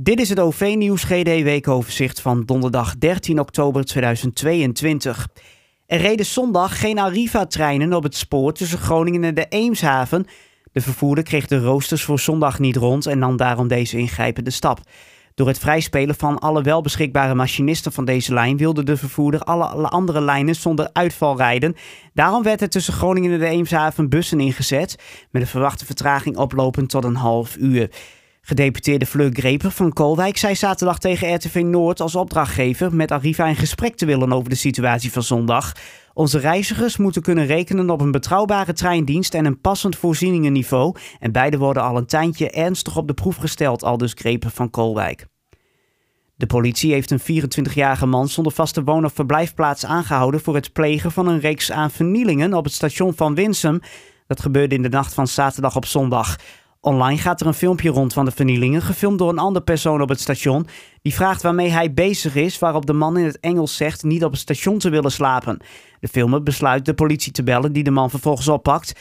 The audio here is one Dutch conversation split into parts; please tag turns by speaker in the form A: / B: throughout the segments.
A: Dit is het OV-nieuws GD-weekoverzicht van donderdag 13 oktober 2022. Er reden zondag geen Arriva-treinen op het spoor tussen Groningen en de Eemshaven. De vervoerder kreeg de roosters voor zondag niet rond en nam daarom deze ingrijpende stap. Door het vrijspelen van alle wel beschikbare machinisten van deze lijn wilde de vervoerder alle andere lijnen zonder uitval rijden. Daarom werd er tussen Groningen en de Eemshaven bussen ingezet, met een verwachte vertraging oplopend tot een half uur. Gedeputeerde Fleur Greper van Koolwijk zei zaterdag tegen RTV Noord als opdrachtgever met Arriva in gesprek te willen over de situatie van zondag. Onze reizigers moeten kunnen rekenen op een betrouwbare treindienst en een passend voorzieningenniveau. En beide worden al een tijdje ernstig op de proef gesteld, aldus Greper van Koolwijk. De politie heeft een 24-jarige man zonder vaste woon- of verblijfplaats aangehouden voor het plegen van een reeks aan vernielingen op het station van Winsum. Dat gebeurde in de nacht van zaterdag op zondag. Online gaat er een filmpje rond van de vernielingen, gefilmd door een andere persoon op het station. Die vraagt waarmee hij bezig is, waarop de man in het Engels zegt niet op het station te willen slapen. De filmer besluit de politie te bellen, die de man vervolgens oppakt.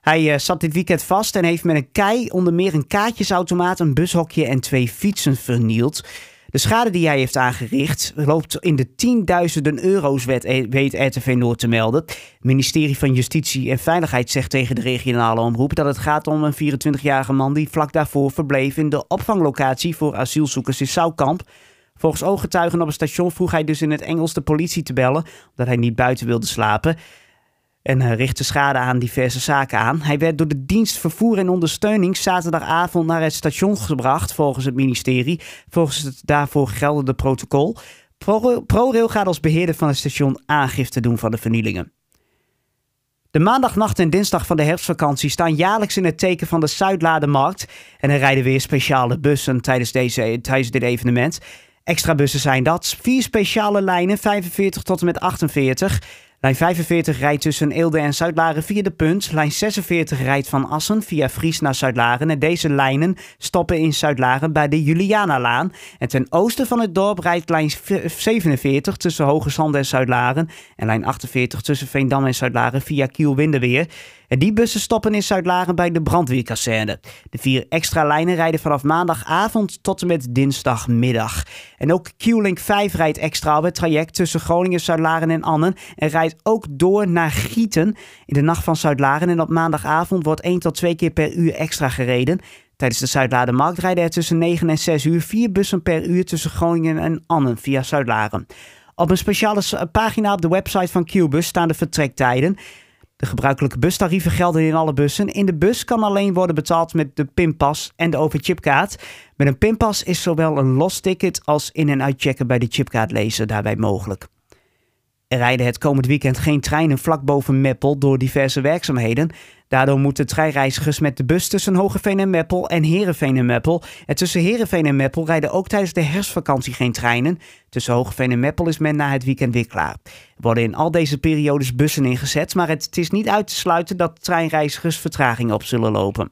A: Hij uh, zat dit weekend vast en heeft met een kei onder meer een kaartjesautomaat, een bushokje en twee fietsen vernield. De schade die hij heeft aangericht loopt in de tienduizenden euro's, weet RTV Noord te melden. Het ministerie van Justitie en Veiligheid zegt tegen de regionale omroep dat het gaat om een 24-jarige man die vlak daarvoor verbleef in de opvanglocatie voor asielzoekers in Soukamp. Volgens ooggetuigen op het station vroeg hij dus in het Engels de politie te bellen, omdat hij niet buiten wilde slapen en richtte schade aan diverse zaken aan. Hij werd door de dienst vervoer en ondersteuning zaterdagavond naar het station gebracht, volgens het ministerie, volgens het daarvoor geldende protocol. ProRail gaat als beheerder van het station aangifte doen van de vernielingen. De maandagnacht en dinsdag van de herfstvakantie staan jaarlijks in het teken van de Zuidladenmarkt. En er rijden weer speciale bussen tijdens, deze, tijdens dit evenement. Extra bussen zijn dat. Vier speciale lijnen, 45 tot en met 48. Lijn 45 rijdt tussen Eelde en Zuidlaren via de punt. Lijn 46 rijdt van Assen via Fries naar Zuidlaren. En deze lijnen stoppen in Zuidlaren bij de Julianalaan. En ten oosten van het dorp rijdt lijn 47 tussen Hoge Zand en Zuidlaren. En lijn 48 tussen Veendam en Zuidlaren via Kiel-Winderweer. En die bussen stoppen in Zuidlaren bij de brandweerkazerne. De vier extra lijnen rijden vanaf maandagavond tot en met dinsdagmiddag. En ook Q-Link 5 rijdt extra op het traject tussen Groningen, Zuidlaren en Annen. En rijdt ook door naar Gieten in de nacht van Zuidlaren. En op maandagavond wordt 1 tot 2 keer per uur extra gereden. Tijdens de Zuidlarenmarkt rijden er tussen 9 en 6 uur vier bussen per uur tussen Groningen en Annen via Zuidlaren. Op een speciale pagina op de website van Qbus staan de vertrektijden. De gebruikelijke bustarieven gelden in alle bussen. In de bus kan alleen worden betaald met de pinpas en de overchipkaart. Met een pinpas is zowel een los ticket als in- en uitchecken bij de chipkaartlezer daarbij mogelijk. Er rijden het komend weekend geen treinen vlak boven Meppel door diverse werkzaamheden. Daardoor moeten treinreizigers met de bus tussen Hogeveen en Meppel en Heerenveen en Meppel. En tussen Heerenveen en Meppel rijden ook tijdens de herfstvakantie geen treinen. Tussen Hogeveen en Meppel is men na het weekend weer klaar. Er worden in al deze periodes bussen ingezet, maar het is niet uit te sluiten dat treinreizigers vertraging op zullen lopen.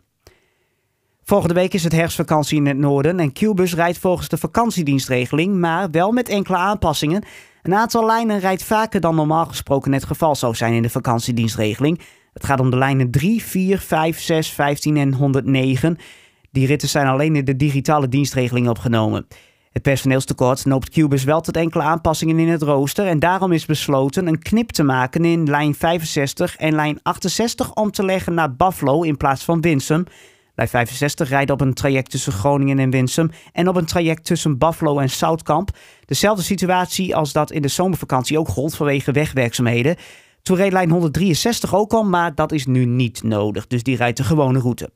A: Volgende week is het herfstvakantie in het noorden en Qbus rijdt volgens de vakantiedienstregeling, maar wel met enkele aanpassingen. Een aantal lijnen rijdt vaker dan normaal gesproken het geval zou zijn in de vakantiedienstregeling. Het gaat om de lijnen 3, 4, 5, 6, 15 en 109. Die ritten zijn alleen in de digitale dienstregeling opgenomen. Het personeelstekort noopt Cubus wel tot enkele aanpassingen in het rooster en daarom is besloten een knip te maken in lijn 65 en lijn 68 om te leggen naar Buffalo in plaats van Winsum. Lijn 65 rijdt op een traject tussen Groningen en Winsum en op een traject tussen Buffalo en Soutkamp. Dezelfde situatie als dat in de zomervakantie ook gold vanwege wegwerkzaamheden. Toen reed lijn 163 ook al, maar dat is nu niet nodig. Dus die rijdt de gewone route.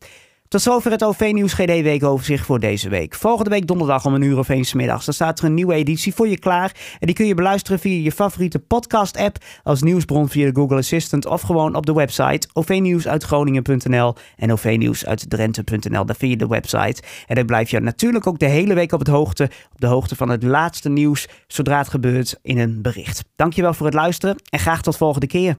A: Tot zover het OV-nieuws GD weekoverzicht voor deze week. Volgende week donderdag om een uur of eens middags. Dan staat er een nieuwe editie voor je klaar. En die kun je beluisteren via je favoriete podcast-app, als nieuwsbron via de Google Assistant of gewoon op de website ovnieuwsuitgroningen.nl en ovnieuwsuitdrenthe.nl. Daar vind je de website. En dan blijf je natuurlijk ook de hele week op, het hoogte, op de hoogte van het laatste nieuws, zodra het gebeurt, in een bericht. Dankjewel voor het luisteren en graag tot volgende keer.